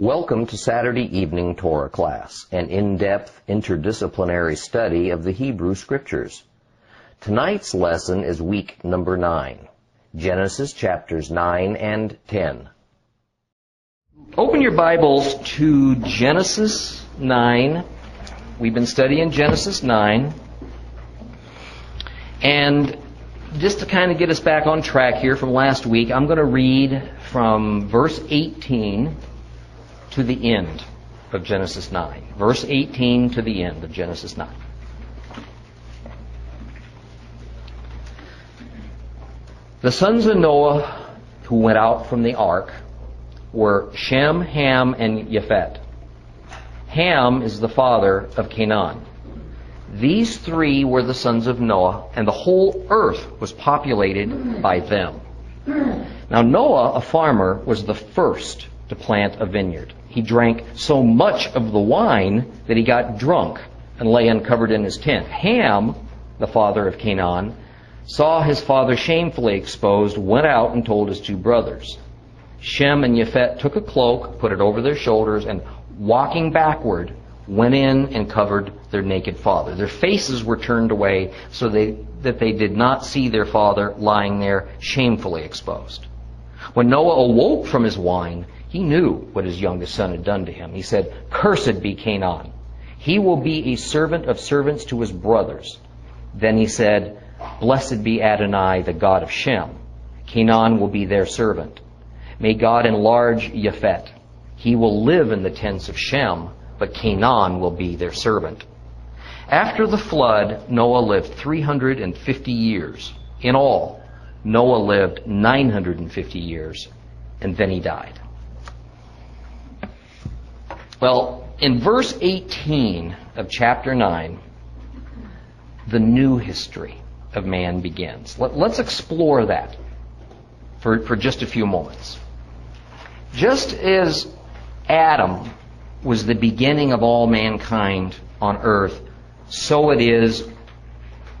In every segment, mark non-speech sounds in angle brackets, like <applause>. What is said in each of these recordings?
Welcome to Saturday Evening Torah class, an in-depth interdisciplinary study of the Hebrew Scriptures. Tonight's lesson is week number 9, Genesis chapters 9 and 10. Open your Bibles to Genesis 9. We've been studying Genesis 9. And just to kind of get us back on track here from last week, I'm going to read from verse 18 to the end of Genesis 9. Verse 18 to the end of Genesis 9. The sons of Noah who went out from the ark were Shem, Ham, and Japhet. Ham is the father of Canaan. These three were the sons of Noah, and the whole earth was populated by them. Now, Noah, a farmer, was the first to plant a vineyard. He drank so much of the wine that he got drunk and lay uncovered in his tent. Ham, the father of Canaan, saw his father shamefully exposed, went out and told his two brothers. Shem and Japhet took a cloak, put it over their shoulders, and walking backward, went in and covered their naked father. Their faces were turned away so they, that they did not see their father lying there shamefully exposed. When Noah awoke from his wine, he knew what his youngest son had done to him. He said, Cursed be Canaan. He will be a servant of servants to his brothers. Then he said, Blessed be Adonai, the God of Shem. Canaan will be their servant. May God enlarge Japhet. He will live in the tents of Shem, but Canaan will be their servant. After the flood, Noah lived 350 years. In all, Noah lived 950 years, and then he died. Well, in verse 18 of chapter 9, the new history of man begins. Let, us explore that for, for just a few moments. Just as Adam was the beginning of all mankind on earth, so it is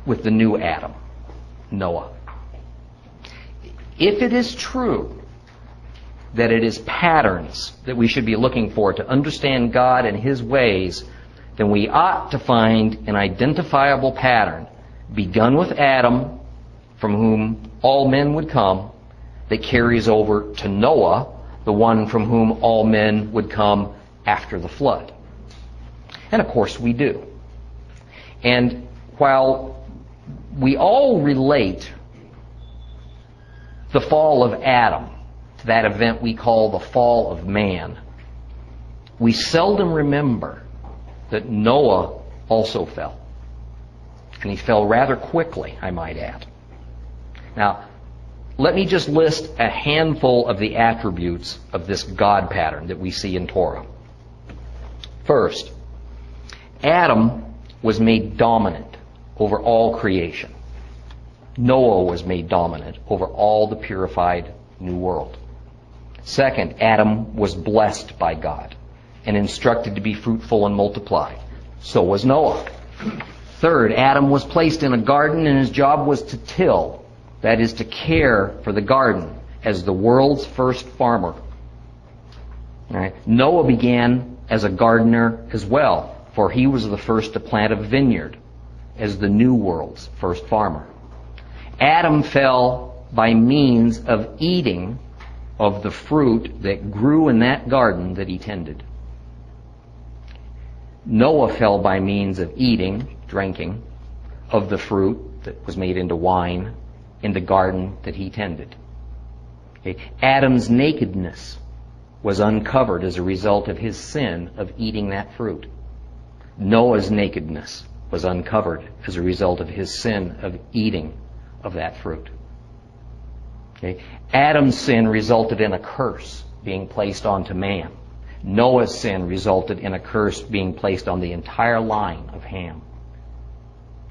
with the new Adam, Noah. If it is true that it is patterns that we should be looking for to understand God and His ways, then we ought to find an identifiable pattern begun with Adam, from whom all men would come, that carries over to Noah, the one from whom all men would come after the flood. And of course we do. And while we all relate the fall of Adam to that event we call the fall of man, we seldom remember that Noah also fell. And he fell rather quickly, I might add. Now, let me just list a handful of the attributes of this God pattern that we see in Torah. First, Adam was made dominant over all creation. Noah was made dominant over all the purified new world. Second, Adam was blessed by God and instructed to be fruitful and multiply. So was Noah. Third, Adam was placed in a garden and his job was to till, that is, to care for the garden as the world's first farmer. Noah began as a gardener as well, for he was the first to plant a vineyard as the new world's first farmer. Adam fell by means of eating of the fruit that grew in that garden that he tended. Noah fell by means of eating, drinking, of the fruit that was made into wine in the garden that he tended. Okay. Adam's nakedness was uncovered as a result of his sin of eating that fruit. Noah's nakedness was uncovered as a result of his sin of eating of that fruit. Okay? Adam's sin resulted in a curse being placed onto man. Noah's sin resulted in a curse being placed on the entire line of Ham.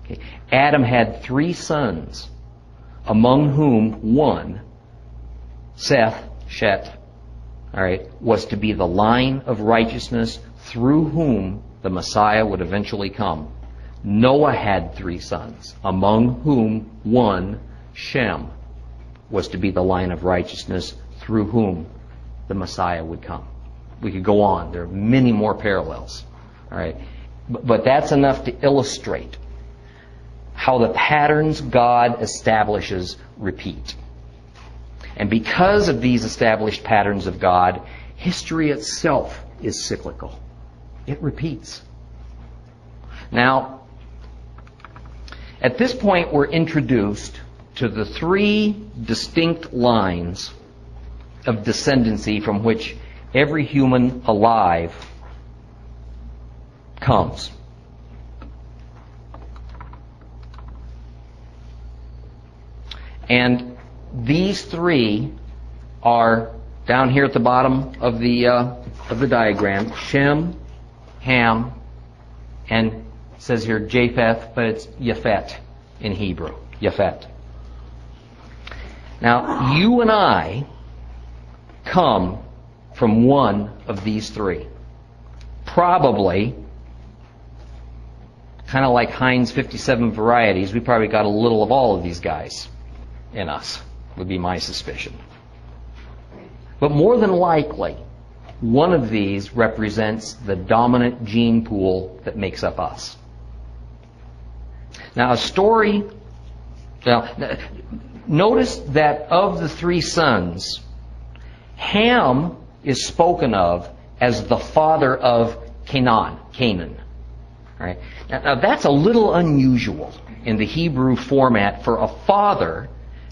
Okay? Adam had three sons, among whom one, Seth, Shet, all right, was to be the line of righteousness through whom the Messiah would eventually come. Noah had three sons, among whom one, Shem, was to be the line of righteousness through whom the Messiah would come. we could go on. There are many more parallels. All right. But, but that's enough to illustrate how the patterns God establishes repeat. And because of these established patterns of God, history itself is cyclical. It repeats. Now, at this point, we're introduced to the three distinct lines of descendancy from which every human alive comes. And these three are down here at the bottom of the uh, of the diagram: Shem, Ham, and says here Japheth, but it's Yafet in Hebrew. Yafet. Now, you and I come from one of these three. Probably, kind of like Heinz 57 varieties, we probably got a little of all of these guys in us, would be my suspicion. But more than likely, one of these represents the dominant gene pool that makes up us. Now, a story. Now, notice that of the three sons, Ham is spoken of as the father of Canaan, Canaan. Right? Now, now, that's a little unusual in the Hebrew format for a father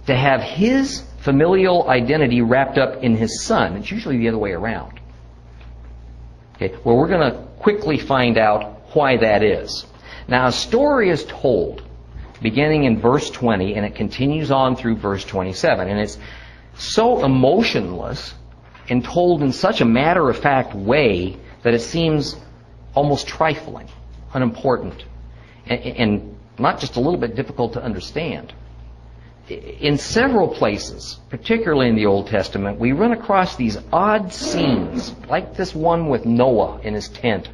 to have his familial identity wrapped up in his son. It's usually the other way around. Okay, well, we're going to quickly find out why that is. Now, a story is told beginning in verse 20 and it continues on through verse 27. And it's so emotionless and told in such a matter of fact way that it seems almost trifling, unimportant, and, and not just a little bit difficult to understand in several places, particularly in the Old Testament, we run across these odd scenes, like this one with Noah in his tent.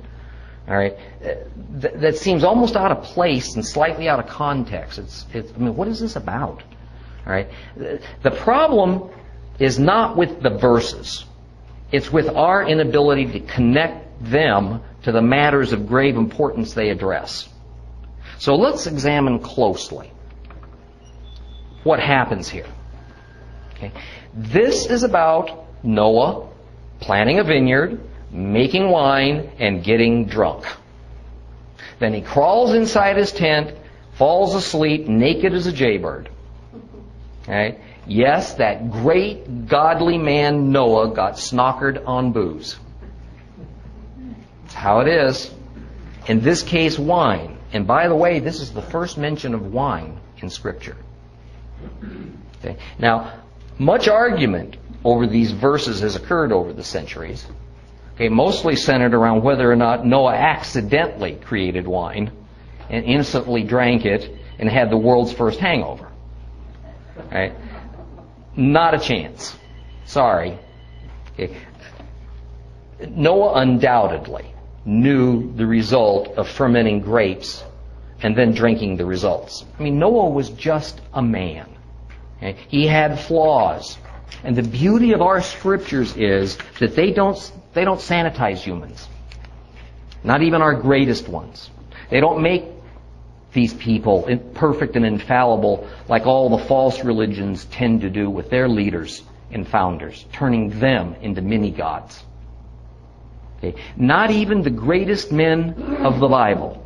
All right, that, that seems almost out of place and slightly out of context. It's, it's, I mean, what is this about? All right, the problem is not with the verses; it's with our inability to connect them to the matters of grave importance they address. So let's examine closely what happens here. Okay. This is about Noah planting a vineyard, making wine, and getting drunk. Then he crawls inside his tent, falls asleep, naked as a jaybird. Okay. Yes, that great godly man Noah got snockered on booze. That's how it is. In this case, wine. And by the way, this is the first mention of wine in Scripture. Okay. Now, much argument over these verses has occurred over the centuries. Okay, mostly centered around whether or not Noah accidentally created wine and innocently drank it and had the world's first hangover. Right? Not a chance. Sorry. Okay. Noah undoubtedly knew the result of fermenting grapes and then drinking the results. I mean, Noah was just a man. Okay? He had flaws. And the beauty of our scriptures is that they don't, they don't sanitize humans. Not even our greatest ones. They don't make these people perfect and infallible like all the false religions tend to do with their leaders and founders, turning them into mini gods. Okay? Not even the greatest men of the Bible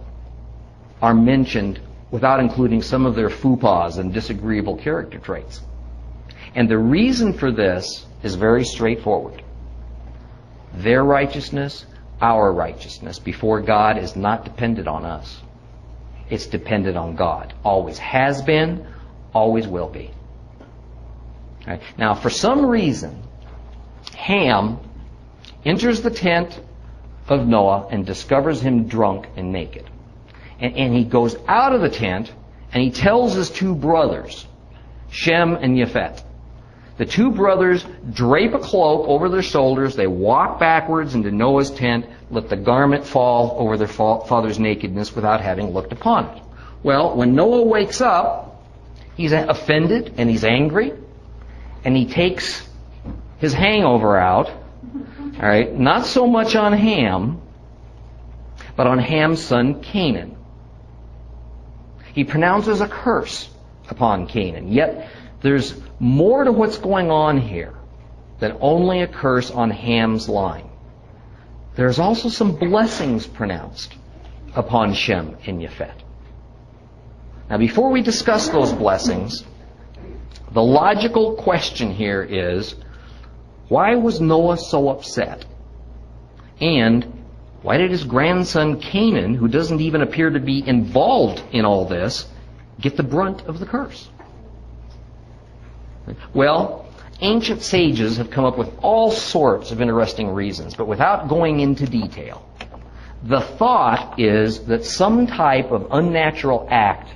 are mentioned without including some of their faux pas and disagreeable character traits. And the reason for this is very straightforward. Their righteousness, our righteousness before God is not dependent on us. It's dependent on God. Always has been, always will be. Right. Now, for some reason, Ham enters the tent of Noah and discovers him drunk and naked and, and he goes out of the tent and he tells his two brothers, Shem and Yafet. The two brothers drape a cloak over their shoulders. They walk backwards into Noah's tent, let the garment fall over their father's nakedness without having looked upon it. Well, when Noah wakes up, he's offended and he's angry, and he takes his hangover out All right, not so much on Ham, but on Ham's son Canaan. He pronounces a curse upon Canaan. Yet there's more to what's going on here than only a curse on Ham's line. There's also some blessings pronounced upon Shem and Yafet. Now, before we discuss those blessings, the logical question here is why was Noah so upset? And why did his grandson Canaan, who doesn't even appear to be involved in all this, get the brunt of the curse? Well, ancient sages have come up with all sorts of interesting reasons, but without going into detail. The thought is that some type of unnatural act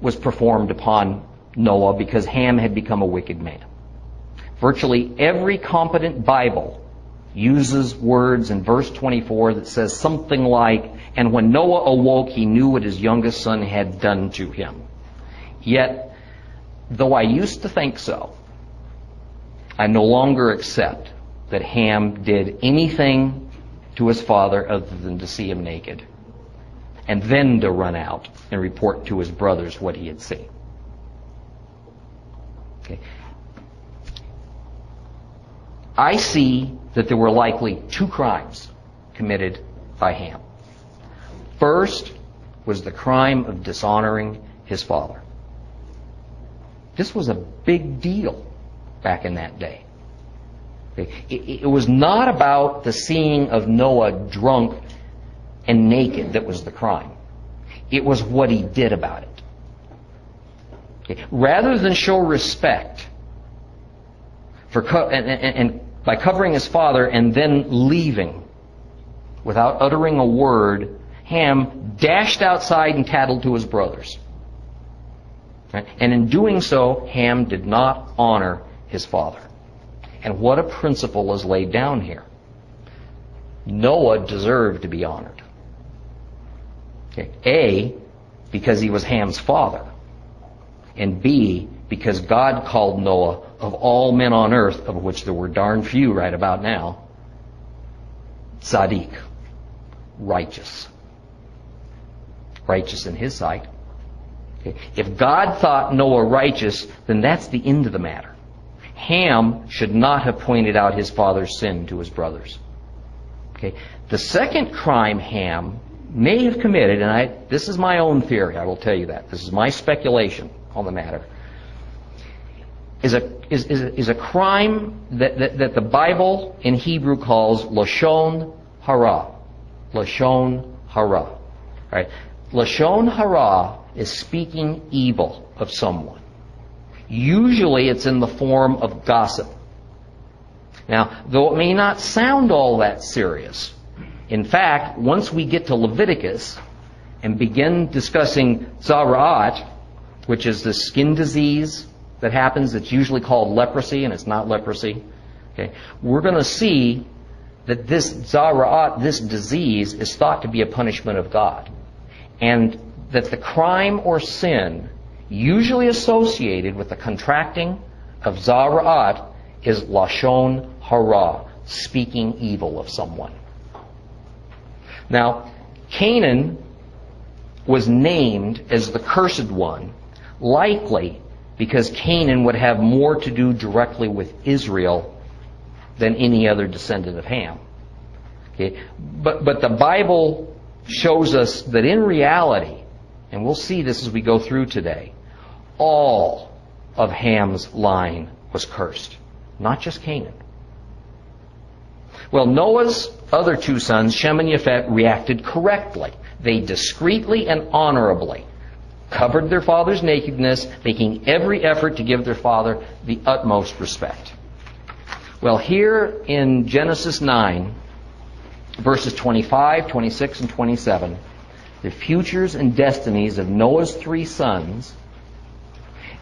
was performed upon Noah because Ham had become a wicked man. Virtually every competent Bible uses words in verse 24 that says something like, And when Noah awoke, he knew what his youngest son had done to him. Yet, though I used to think so, I no longer accept that Ham did anything to his father other than to see him naked and then to run out and report to his brothers what he had seen. Okay. I see that there were likely two crimes committed by Ham. First was the crime of dishonoring his father. This was a big deal back in that day. It, was not about the seeing of Noah drunk and naked that was the crime. It was what he did about it. Rather than show respect for co- and, and, and by covering his father and then leaving without uttering a word, Ham dashed outside and tattled to his brothers. And in doing so, Ham did not honor his father. And what a principle is laid down here. Noah deserved to be honored. A, because he was Ham's father. And B, because God called Noah of all men on earth, of which there were darn few right about now, Tzaddik, righteous. Righteous in his sight. If God thought Noah righteous, then that's the end of the matter. Ham should not have pointed out his father's sin to his brothers. Okay. The second crime Ham may have committed, and I, this is my own theory, I will tell you that. This is my speculation on the matter, is a, is, is is a crime that, that, that the Bible in Hebrew calls Lashon Hara. Lashon Hara. Right? Lashon Hara is speaking evil of someone. Usually it's in the form of gossip. Now, though it may not sound all that serious, in fact, once we get to Leviticus and begin discussing Zara'at, which is the skin disease that happens, it's usually called leprosy, and it's not leprosy, okay, we're going to see that this Zara'at, this disease, is thought to be a punishment of God. And that the crime or sin usually associated with the contracting of Zara'at is Lashon Hara, speaking evil of someone. Now, Canaan was named as the cursed one, likely because Canaan would have more to do directly with Israel than any other descendant of Ham. Okay? But, but the Bible shows us that in reality, and we'll see this as we go through today, all of Ham's line was cursed, not just Canaan. Well, Noah's other two sons, Shem and Japheth, reacted correctly. They discreetly and honorably covered their father's nakedness, making every effort to give their father the utmost respect. Well, here in Genesis 9, verses 25, 26, and 27, the futures and destinies of Noah's three sons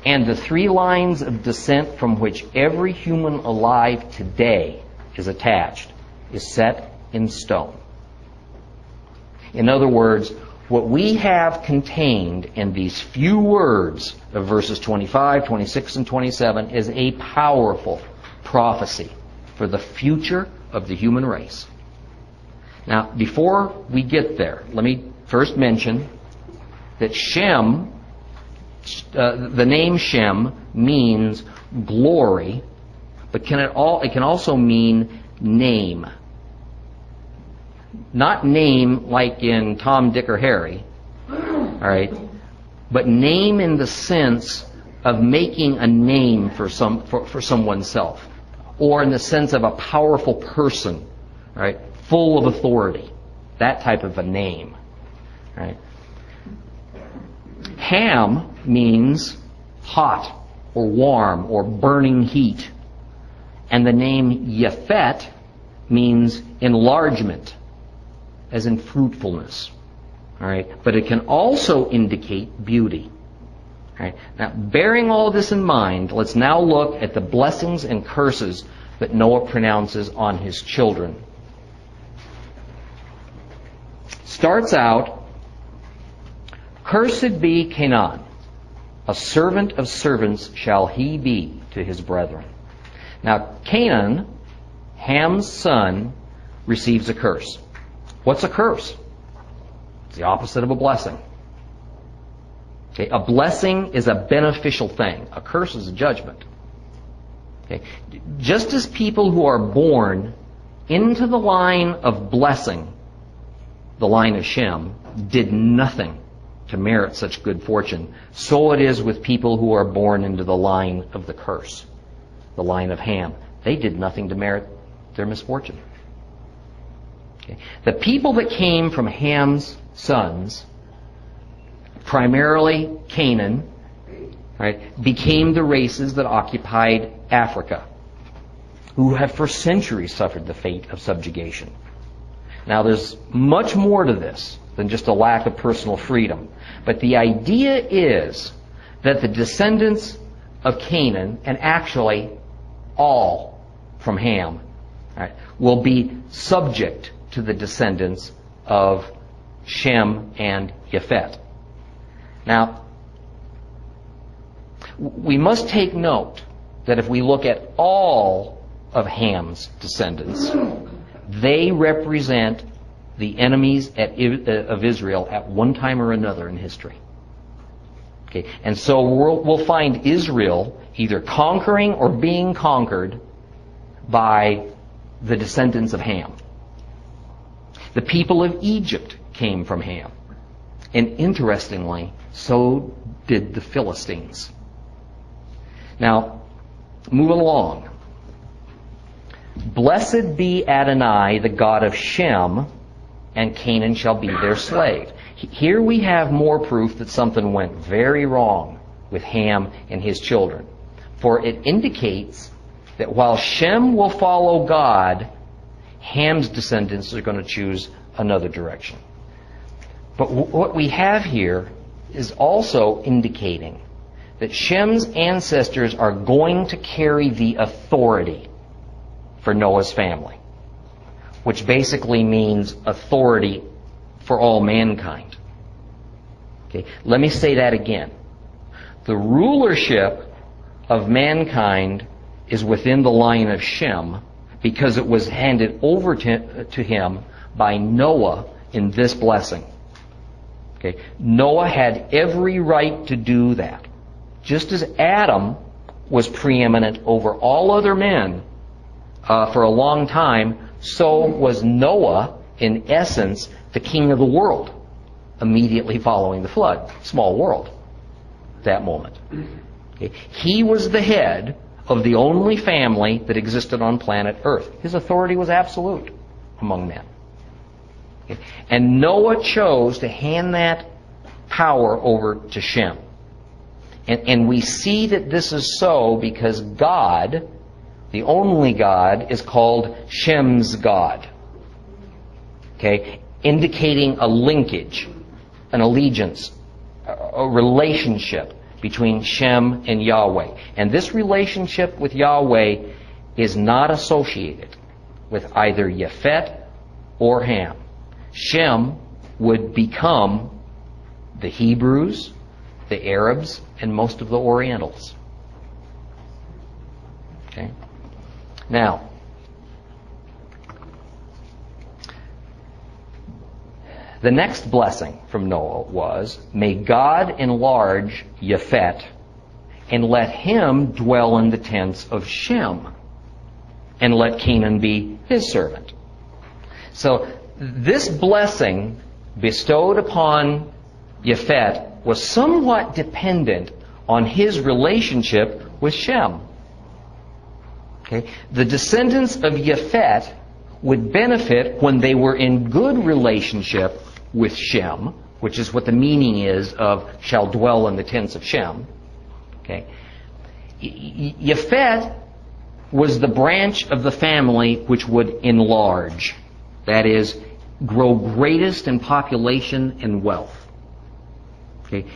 and the three lines of descent from which every human alive today is attached is set in stone. In other words, what we have contained in these few words of verses 25, 26, and 27 is a powerful prophecy for the future of the human race. Now, before we get there, let me first mention that Shem, uh, the name Shem means glory, but can it, all, it can also mean name. Not name like in Tom, Dick, or Harry, all right, but name in the sense of making a name for some for, for someone's self, or in the sense of a powerful person, right, full of authority, that type of a name, right. Ham means hot or warm or burning heat, and the name Yafet means enlargement, as in fruitfulness. All right, but it can also indicate beauty. All right. Now, bearing all this in mind, let's now look at the blessings and curses that Noah pronounces on his children. Starts out, Cursed be Canaan, a servant of servants shall he be to his brethren. Now, Canaan, Ham's son, receives a curse. What's a curse? It's the opposite of a blessing. Okay, a blessing is a beneficial thing. A curse is a judgment. Okay, just as people who are born into the line of blessing, the line of Shem, did nothing to merit such good fortune, so it is with people who are born into the line of the curse, the line of Ham. They did nothing to merit their misfortune. Okay. The people that came from Ham's sons, primarily Canaan, right, became the races that occupied Africa, who have for centuries suffered the fate of subjugation. Now, there's much more to this than just a lack of personal freedom. But the idea is that the descendants of Canaan, and actually all from Ham, right, will be subject to the descendants of Shem, and Yafet. Now, we must take note that if we look at all of Ham's descendants, they represent the enemies at, uh, of Israel at one time or another in history. Okay, and so we'll, we'll find Israel either conquering or being conquered by the descendants of Ham. The people of Egypt came from Ham. And interestingly, so did the Philistines. Now, moving along. Blessed be Adonai, the God of Shem, and Canaan shall be their slave. Here we have more proof that something went very wrong with Ham and his children. For it indicates that while Shem will follow God, Ham's descendants are going to choose another direction. But what we have here is also indicating that Shem's ancestors are going to carry the authority for Noah's family, which basically means authority for all mankind. Okay, let me say that again. The rulership of mankind is within the line of Shem because it was handed over to, to him by Noah in this blessing. Okay. Noah had every right to do that. Just as Adam was preeminent over all other men uh, for a long time, so was Noah, in essence, the king of the world immediately following the flood. Small world, that moment. Okay. He was the head of the only family that existed on planet Earth. His authority was absolute among men. And Noah chose to hand that power over to Shem. And, and we see that this is so because God, the only God, is called Shem's God. Okay? Indicating a linkage, an allegiance, a relationship between Shem and Yahweh. And this relationship with Yahweh is not associated with either Yafet or Ham. Shem would become the Hebrews, the Arabs, and most of the Orientals. Okay? Now, the next blessing from Noah was, May God enlarge Japhet, and let him dwell in the tents of Shem, and let Canaan be his servant. So, this blessing bestowed upon Japhet was somewhat dependent on his relationship with Shem. Okay? The descendants of Yafet would benefit when they were in good relationship with Shem, which is what the meaning is of shall dwell in the tents of Shem. Okay? Was the branch of the family which would enlarge. That is, grow greatest in population and wealth. Okay?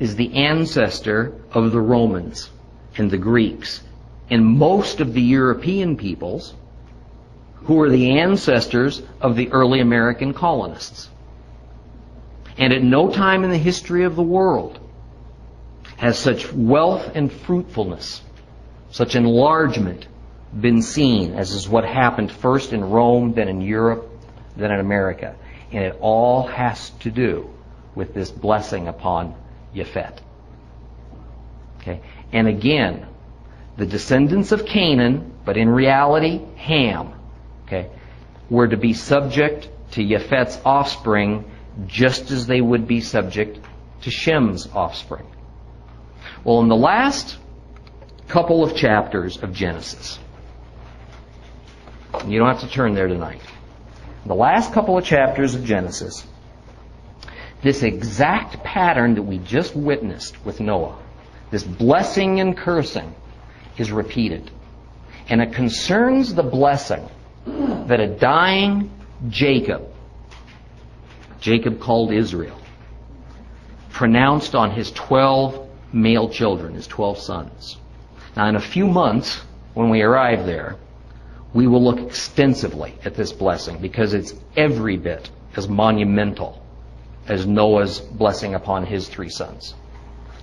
Is the ancestor of the Romans and the Greeks and most of the European peoples who were the ancestors of the early American colonists. And at no time in the history of the world has such wealth and fruitfulness, such enlargement been seen as is what happened first in Rome, then in Europe, then in America. And it all has to do with this blessing upon Yafet. Okay? And again, the descendants of Canaan, but in reality, Ham, okay, were to be subject to Yafet's offspring just as they would be subject to Shem's offspring. Well, in the last couple of chapters of Genesis, you don't have to turn there tonight. The last couple of chapters of Genesis, this exact pattern that we just witnessed with Noah, this blessing and cursing, is repeated. And it concerns the blessing that a dying Jacob, Jacob called Israel, pronounced on his 12 male children, his 12 sons. Now, in a few months, when we arrive there, we will look extensively at this blessing because it's every bit as monumental as Noah's blessing upon his three sons.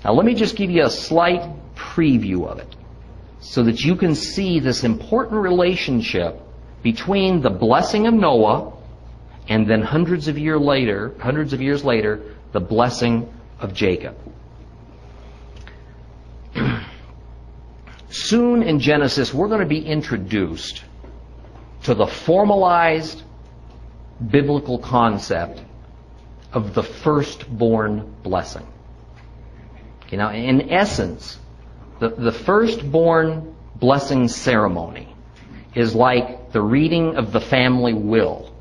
Now, let me just give you a slight preview of it so that you can see this important relationship between the blessing of Noah and then hundreds of years later, hundreds of years later, the blessing of Jacob. <clears throat> Soon in Genesis, we're going to be introduced to the formalized biblical concept of the firstborn blessing. Okay, now, in essence, the, the firstborn blessing ceremony is like the reading of the family will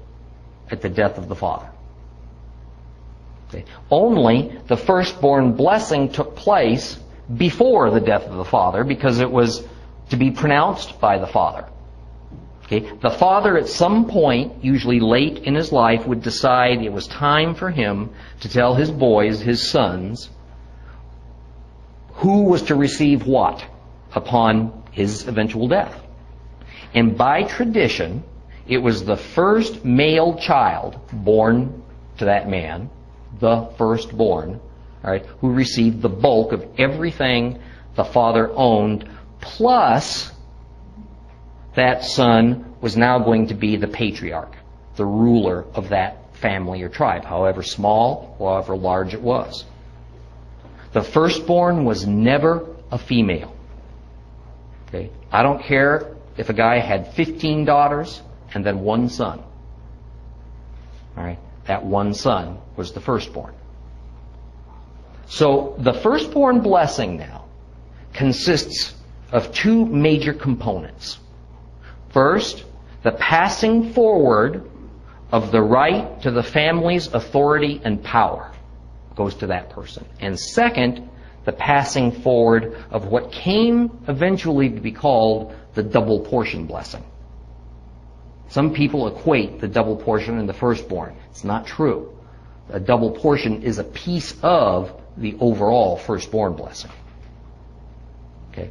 at the death of the father. Only the firstborn blessing took place before the death of the father because it was to be pronounced by the father. Okay? The father at some point, usually late in his life, would decide it was time for him to tell his boys, his sons, who was to receive what upon his eventual death. And by tradition, it was the first male child born to that man, the firstborn, all right, who received the bulk of everything the father owned, plus that son was now going to be the patriarch, the ruler of that family or tribe, however small, however large it was. The firstborn was never a female. Okay? I don't care if a guy had 15 daughters and then one son. All right? That one son was the firstborn. So the firstborn blessing now consists of two major components. First, the passing forward of the right to the family's authority and power goes to that person. And second, the passing forward of what came eventually to be called the double portion blessing. Some people equate the double portion and the firstborn. It's not true. A double portion is a piece of the overall firstborn blessing. Okay.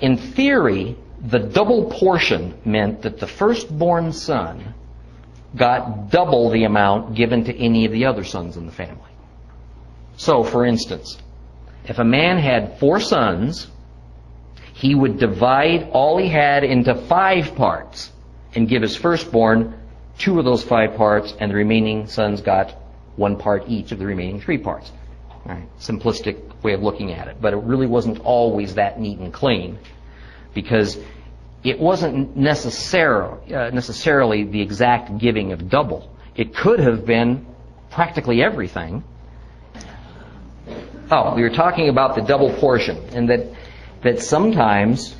In theory, the double portion meant that the firstborn son got double the amount given to any of the other sons in the family. So, for instance, if a man had four sons, he would divide all he had into five parts and give his firstborn two of those five parts, and the remaining sons got one part each of the remaining three parts. Right, simplistic way of looking at it, but it really wasn't always that neat and clean, because it wasn't necessarily, uh, necessarily the exact giving of double. It could have been practically everything. Oh, we were talking about the double portion, and that that sometimes,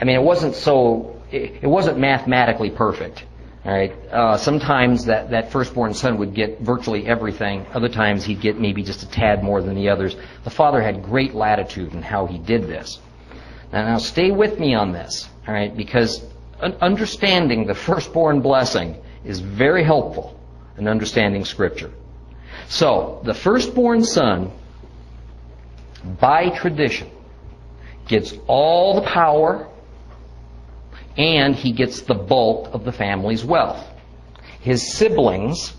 I mean, it wasn't so, it, it wasn't mathematically perfect. All right. Uh, sometimes that, that firstborn son would get virtually everything. Other times he'd get maybe just a tad more than the others. The father had great latitude in how he did this. Now, now stay with me on this, all right, because understanding the firstborn blessing is very helpful in understanding Scripture. So, the firstborn son, by tradition, gets all the power and he gets the bulk of the family's wealth. His siblings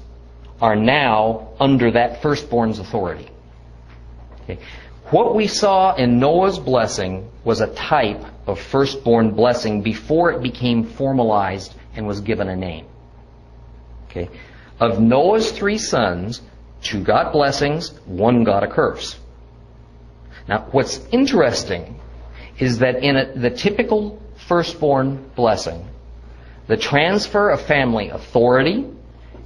are now under that firstborn's authority. Okay. What we saw in Noah's blessing was a type of firstborn blessing before it became formalized and was given a name. Okay. Of Noah's three sons, two got blessings, one got a curse. Now, what's interesting is that in a, the typical firstborn blessing, the transfer of family authority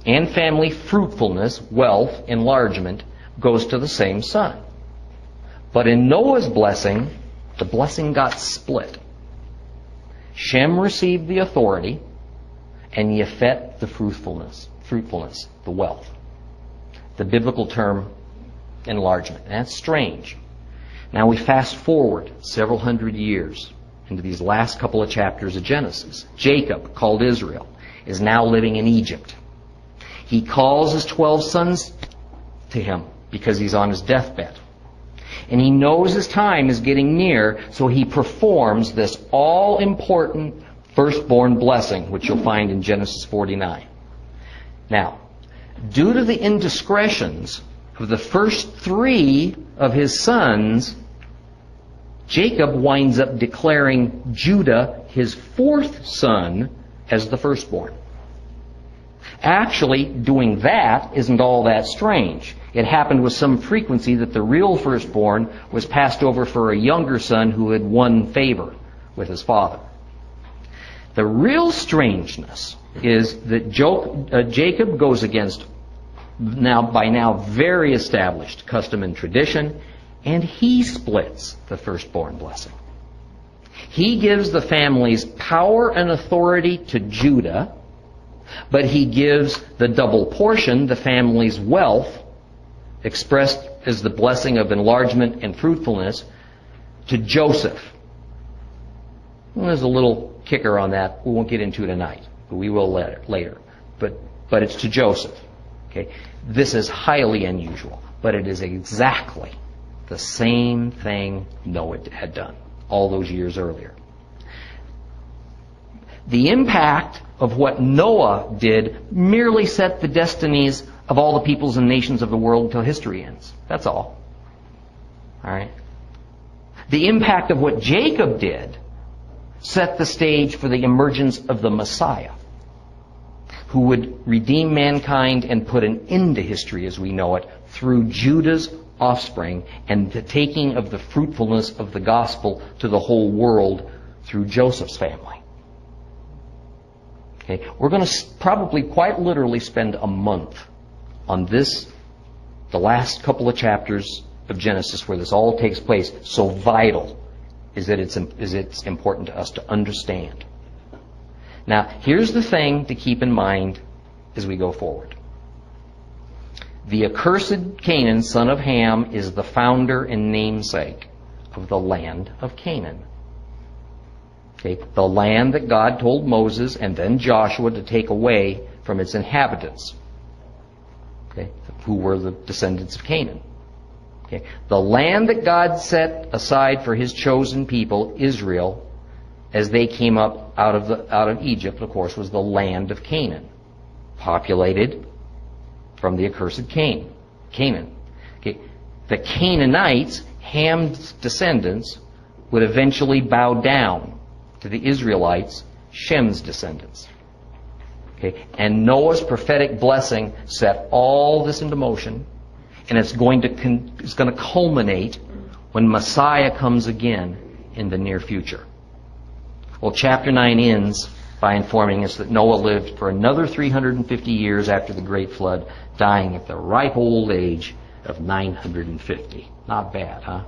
and family fruitfulness, wealth, enlargement, goes to the same son. But in Noah's blessing, the blessing got split. Shem received the authority, and Yafet the fruitfulness, fruitfulness, the wealth. The biblical term enlargement. And that's strange. Now we fast forward several hundred years into these last couple of chapters of Genesis. Jacob, called Israel, is now living in Egypt. He calls his 12 sons to him because he's on his deathbed. And he knows his time is getting near, so he performs this all important firstborn blessing, which you'll find in Genesis 49. Now, due to the indiscretions of the first three of his sons, Jacob winds up declaring Judah, his fourth son, as the firstborn. Actually, doing that isn't all that strange. It happened with some frequency that the real firstborn was passed over for a younger son who had won favor with his father. The real strangeness is that uh, Jacob goes against now by now very established custom and tradition and he splits the firstborn blessing. He gives the families power and authority to Judah, but he gives the double portion, the family's wealth, expressed as the blessing of enlargement and fruitfulness, to Joseph. Well, there's a little kicker on that. We won't get into tonight, but we will later. But, but it's to Joseph. Okay? This is highly unusual, but it is exactly the same thing Noah had done all those years earlier. The impact of what Noah did merely set the destinies of all the peoples and nations of the world until history ends. That's all. All right? The impact of what Jacob did set the stage for the emergence of the Messiah, who would redeem mankind and put an end to history as we know it through Judah's offspring and the taking of the fruitfulness of the gospel to the whole world through Joseph's family. Okay, we're going to probably quite literally spend a month on this, the last couple of chapters of Genesis where this all takes place. So vital is that it's, is it's important to us to understand. Now, here's the thing to keep in mind as we go forward. The accursed Canaan, son of Ham, is the founder and namesake of the land of Canaan. Okay, the land that God told Moses and then Joshua to take away from its inhabitants, okay, who were the descendants of Canaan. Okay, the land that God set aside for His chosen people, Israel, as they came up out of the out of Egypt, of course, was the land of Canaan, populated from the accursed Cain, Canaan. Okay. The Canaanites, Ham's descendants, would eventually bow down to the Israelites, Shem's descendants. Okay? And Noah's prophetic blessing set all this into motion, and it's going to con- it's going to culminate when Messiah comes again in the near future. Well, chapter 9 ends by informing us that Noah lived for another 350 years after the great flood, dying at the ripe old age of 950. Not bad, huh?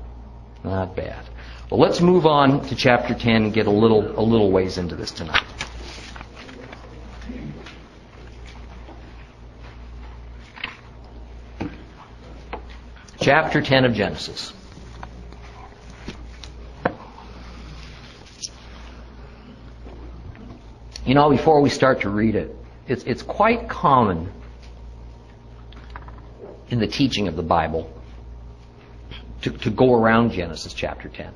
Not bad. Well, let's move on to chapter 10 and get a little, a little ways into this tonight. Chapter 10 of Genesis. You know, before we start to read it, it's, it's quite common in the teaching of the Bible to, to go around Genesis chapter 10.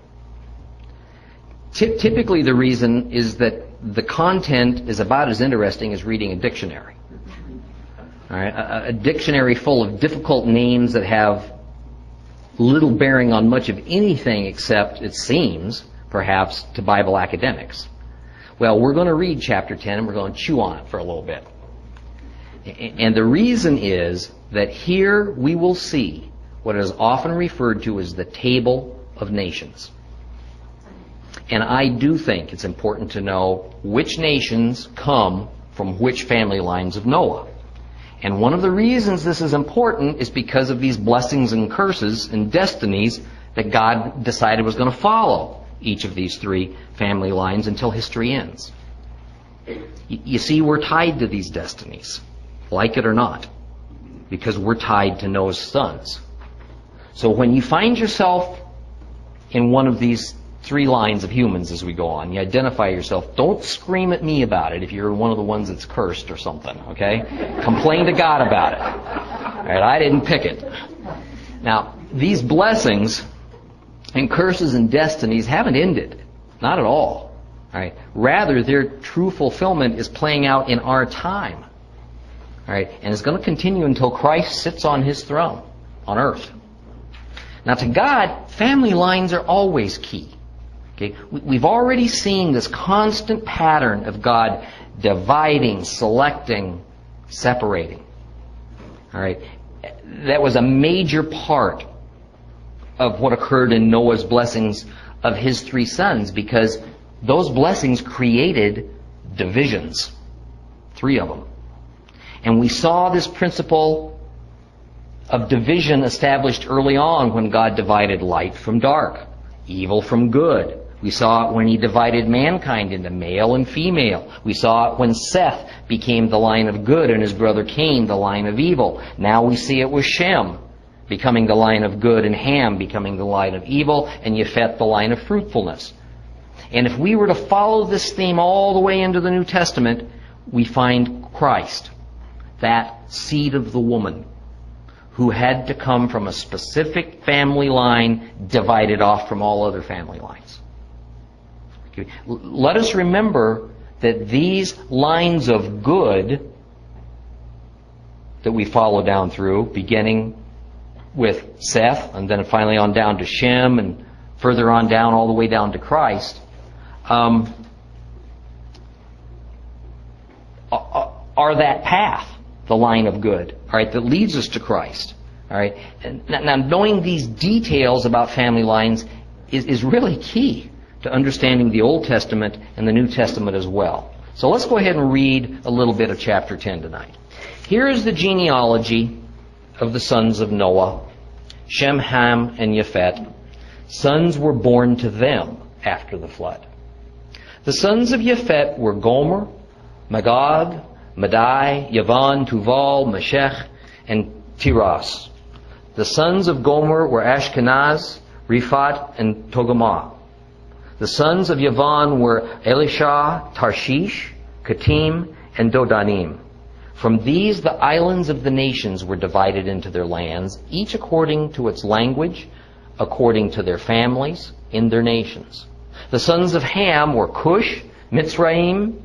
Ty- typically, the reason is that the content is about as interesting as reading a dictionary. All right? a, a dictionary full of difficult names that have little bearing on much of anything except, it seems, perhaps, to Bible academics. Well, we're going to read chapter 10 and we're going to chew on it for a little bit. And the reason is that here we will see what is often referred to as the table of nations. And I do think it's important to know which nations come from which family lines of Noah. And one of the reasons this is important is because of these blessings and curses and destinies that God decided was going to follow each of these three family lines until history ends. You see, we're tied to these destinies, like it or not, because we're tied to Noah's sons. So when you find yourself in one of these three lines of humans as we go on, you identify yourself, don't scream at me about it if you're one of the ones that's cursed or something, okay? <laughs> Complain to God about it. All right, I didn't pick it. Now, these blessings and curses and destinies haven't ended. Not at all. right? Rather, their true fulfillment is playing out in our time. Right? And it's going to continue until Christ sits on his throne on earth. Now, to God, family lines are always key. Okay? We've already seen this constant pattern of God dividing, selecting, separating. All right? That was a major part of what occurred in Noah's blessings of his three sons because those blessings created divisions. Three of them. And we saw this principle of division established early on when God divided light from dark, evil from good. We saw it when he divided mankind into male and female. We saw it when Seth became the line of good and his brother Cain the line of evil. Now we see it with Shem becoming the line of good, and Ham becoming the line of evil, and Yefet the line of fruitfulness. And if we were to follow this theme all the way into the New Testament, we find Christ, that seed of the woman, who had to come from a specific family line divided off from all other family lines. Let us remember that these lines of good that we follow down through, beginning with Seth, and then finally on down to Shem, and further on down all the way down to Christ, um, are that path, the line of good, all right, that leads us to Christ. All right. Now, knowing these details about family lines is, is really key to understanding the Old Testament and the New Testament as well. So let's go ahead and read a little bit of chapter 10 tonight. Here is the genealogy of the sons of Noah, Shem, Ham, and Yefet. Sons were born to them after the flood. The sons of Yefet were Gomer, Magog, Madai, Yavan, Tuval, Meshech, and Tiras. The sons of Gomer were Ashkenaz, Riphat, and Togarmah. The sons of Yavan were Elisha, Tarshish, Katim, and Dodanim. From these the islands of the nations were divided into their lands, each according to its language, according to their families, in their nations. The sons of Ham were Cush, Mitzrayim,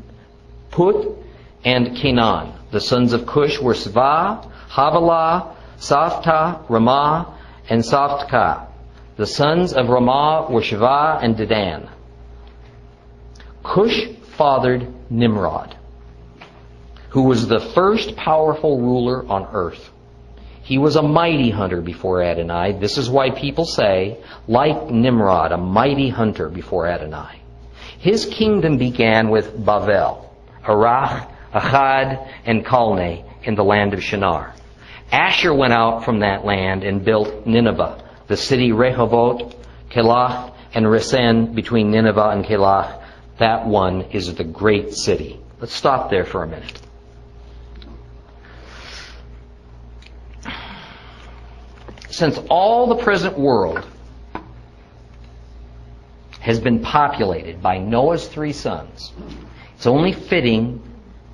Put, and Canaan. The sons of Cush were Sva, Havilah, Saftah, Ramah, and Saphtakah. The sons of Ramah were Shiva and Dedan. Cush fathered Nimrod. Who was the first powerful ruler on earth. He was a mighty hunter before Adonai. This is why people say, like Nimrod, a mighty hunter before Adonai. His kingdom began with Bavel, Arach, Achad, and Kalne in the land of Shinar. Asher went out from that land and built Nineveh, the city Rehovot, Kelath, and Resen between Nineveh and Kelath. That one is the great city. Let's stop there for a minute. Since all the present world has been populated by Noah's three sons, it's only fitting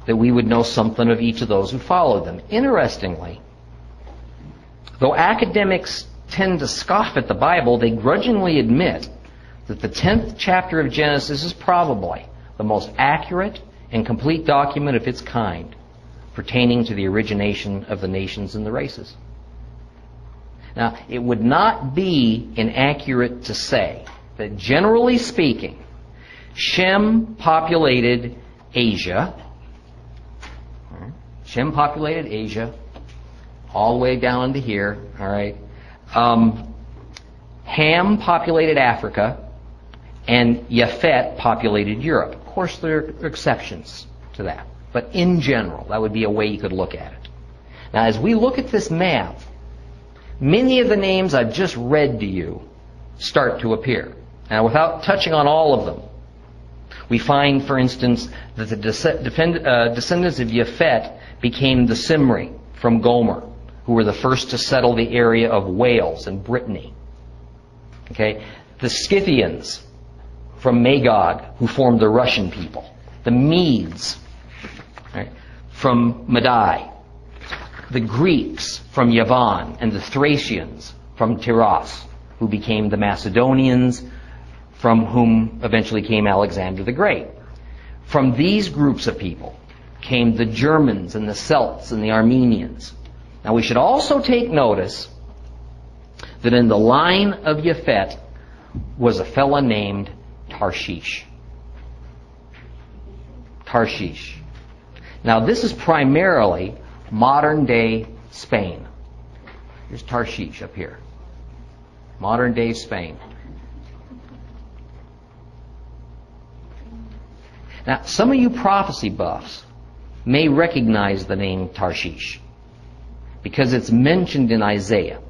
that we would know something of each of those who followed them. Interestingly, though academics tend to scoff at the Bible, they grudgingly admit that the 10th chapter of Genesis is probably the most accurate and complete document of its kind pertaining to the origination of the nations and the races. Now, it would not be inaccurate to say that generally speaking, Shem populated Asia. Shem populated Asia all the way down into here, all right? Um, Ham populated Africa, and Yafet populated Europe. Of course, there are exceptions to that. But in general, that would be a way you could look at it. Now, as we look at this map, many of the names I've just read to you start to appear. Now, without touching on all of them, we find, for instance, that the uh, descendants of Yafet became the Simri from Gomer, who were the first to settle the area of Wales and Brittany. Okay? The Scythians from Magog, who formed the Russian people. The Medes right, from Madai the Greeks from Yavan and the Thracians from Tiras, who became the Macedonians, from whom eventually came Alexander the Great. From these groups of people came the Germans and the Celts and the Armenians. Now we should also take notice that in the line of Yafet was a fellow named Tarshish. Tarshish. Now this is primarily modern day Spain. Here's Tarshish up here. Modern day Spain. Now, some of you prophecy buffs may recognize the name Tarshish because it's mentioned in Isaiah.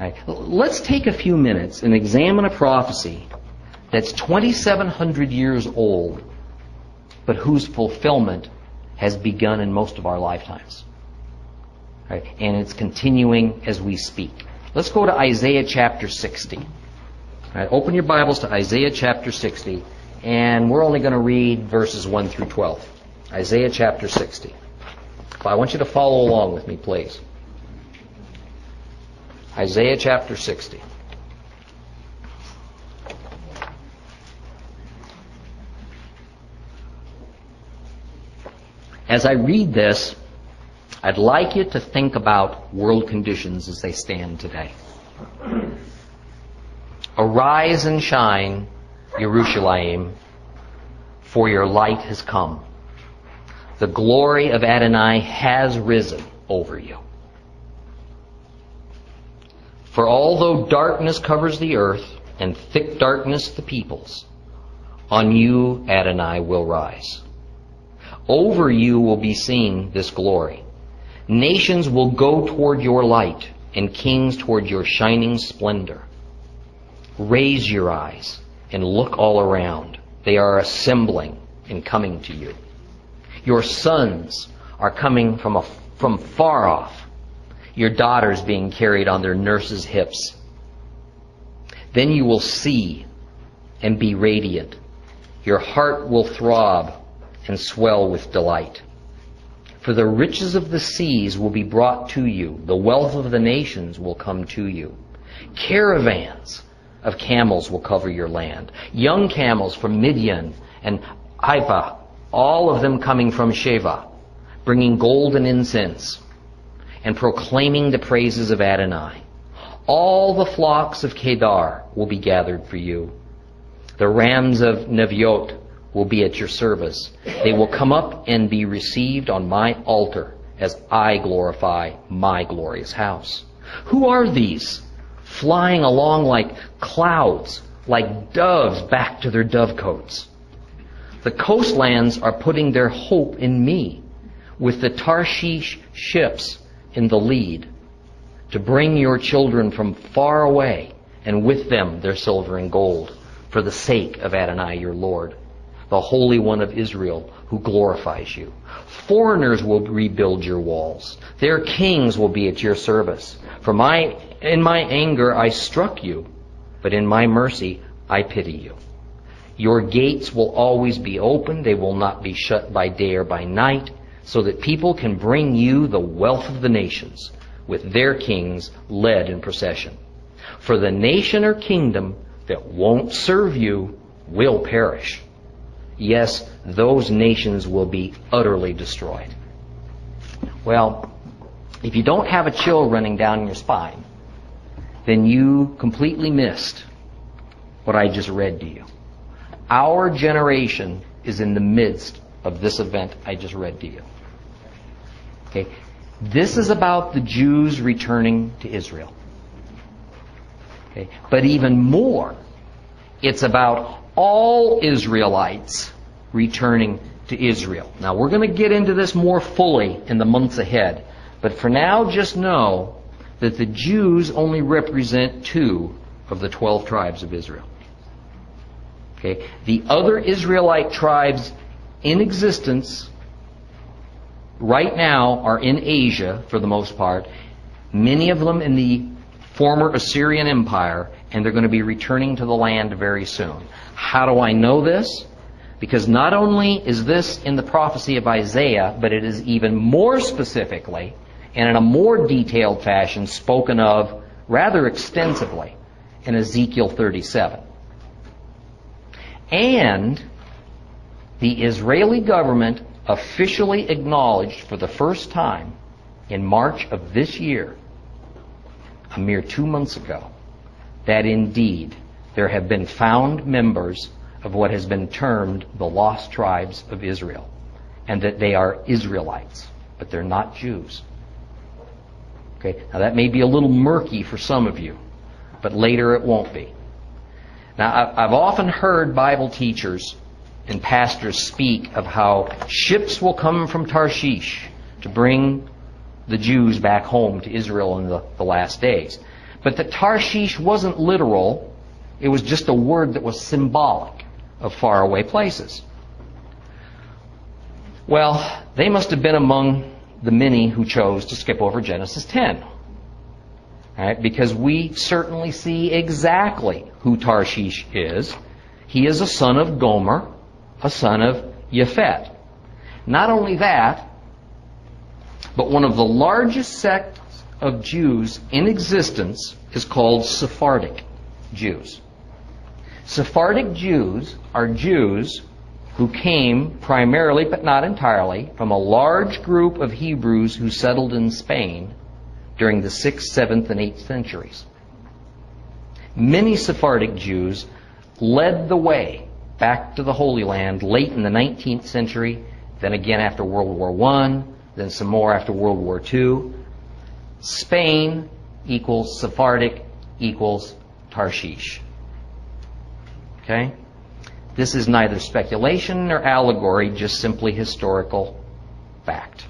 Right. Let's take a few minutes and examine a prophecy that's 2,700 years old, but whose fulfillment has begun in most of our lifetimes. Right? And it's continuing as we speak. Let's go to Isaiah chapter 60. Right, open your Bibles to Isaiah chapter 60, and we're only going to read verses 1 through 12. Isaiah chapter 60. I want you to follow along with me, please. Isaiah chapter 60. As I read this, I'd like you to think about world conditions as they stand today. Arise and shine, Jerusalem, for your light has come. The glory of Adonai has risen over you. For although darkness covers the earth and thick darkness the peoples, on you Adonai will rise. Over you will be seen this glory. Nations will go toward your light, and kings toward your shining splendor. Raise your eyes and look all around. They are assembling and coming to you. Your sons are coming from, a, from far off, your daughters being carried on their nurses' hips. Then you will see and be radiant. Your heart will throb and swell with delight. For the riches of the seas will be brought to you, the wealth of the nations will come to you. Caravans of camels will cover your land, young camels from Midian and Ephah, all of them coming from Sheba, bringing gold and incense, and proclaiming the praises of Adonai. All the flocks of Kedar will be gathered for you. The rams of Neviot will be at your service. They will come up and be received on my altar as I glorify my glorious house. Who are these? Flying along like clouds, like doves back to their dovecotes. The coastlands are putting their hope in me, with the Tarshish ships in the lead, to bring your children from far away, and with them their silver and gold, for the sake of Adonai your Lord, the Holy One of Israel, who glorifies you. Foreigners will rebuild your walls. Their kings will be at your service. For my, in my anger I struck you, but in my mercy I pity you. Your gates will always be open. They will not be shut by day or by night, so that people can bring you the wealth of the nations, with their kings led in procession. For the nation or kingdom that won't serve you will perish. Yes, those nations will be utterly destroyed. Well, if you don't have a chill running down your spine, then you completely missed what I just read to you. Our generation is in the midst of this event I just read to you. Okay? This is about the Jews returning to Israel. Okay? But even more, it's about all Israelites returning to Israel. Now, we're going to get into this more fully in the months ahead. But for now, just know that the Jews only represent two of the 12 tribes of Israel. Okay? The other Israelite tribes in existence right now are in Asia for the most part, many of them in the former Assyrian Empire, and they're going to be returning to the land very soon. How do I know this? Because not only is this in the prophecy of Isaiah, but it is even more specifically and in a more detailed fashion spoken of rather extensively in Ezekiel 37. And the Israeli government officially acknowledged for the first time in March of this year, a mere two months ago, that indeed there have been found members of what has been termed the lost tribes of Israel, and that they are Israelites, but they're not Jews. Okay, now that may be a little murky for some of you, but later it won't be. Now, I've often heard Bible teachers and pastors speak of how ships will come from Tarshish to bring the Jews back home to Israel in the, the last days. But that Tarshish wasn't literal, it was just a word that was symbolic of faraway places. Well, they must have been among the many who chose to skip over Genesis 10. Right? Because we certainly see exactly who Tarshish is. He is a son of Gomer, a son of Yephet. Not only that, but one of the largest sects of Jews in existence is called Sephardic Jews. Sephardic Jews are Jews who came primarily, but not entirely, from a large group of Hebrews who settled in Spain during the 6th, 7th, and 8th centuries. Many Sephardic Jews led the way back to the Holy Land late in the 19th century, then again after World War I, then some more after World War II. Spain equals Sephardic equals Tarshish. Okay? This is neither speculation nor allegory, just simply historical fact.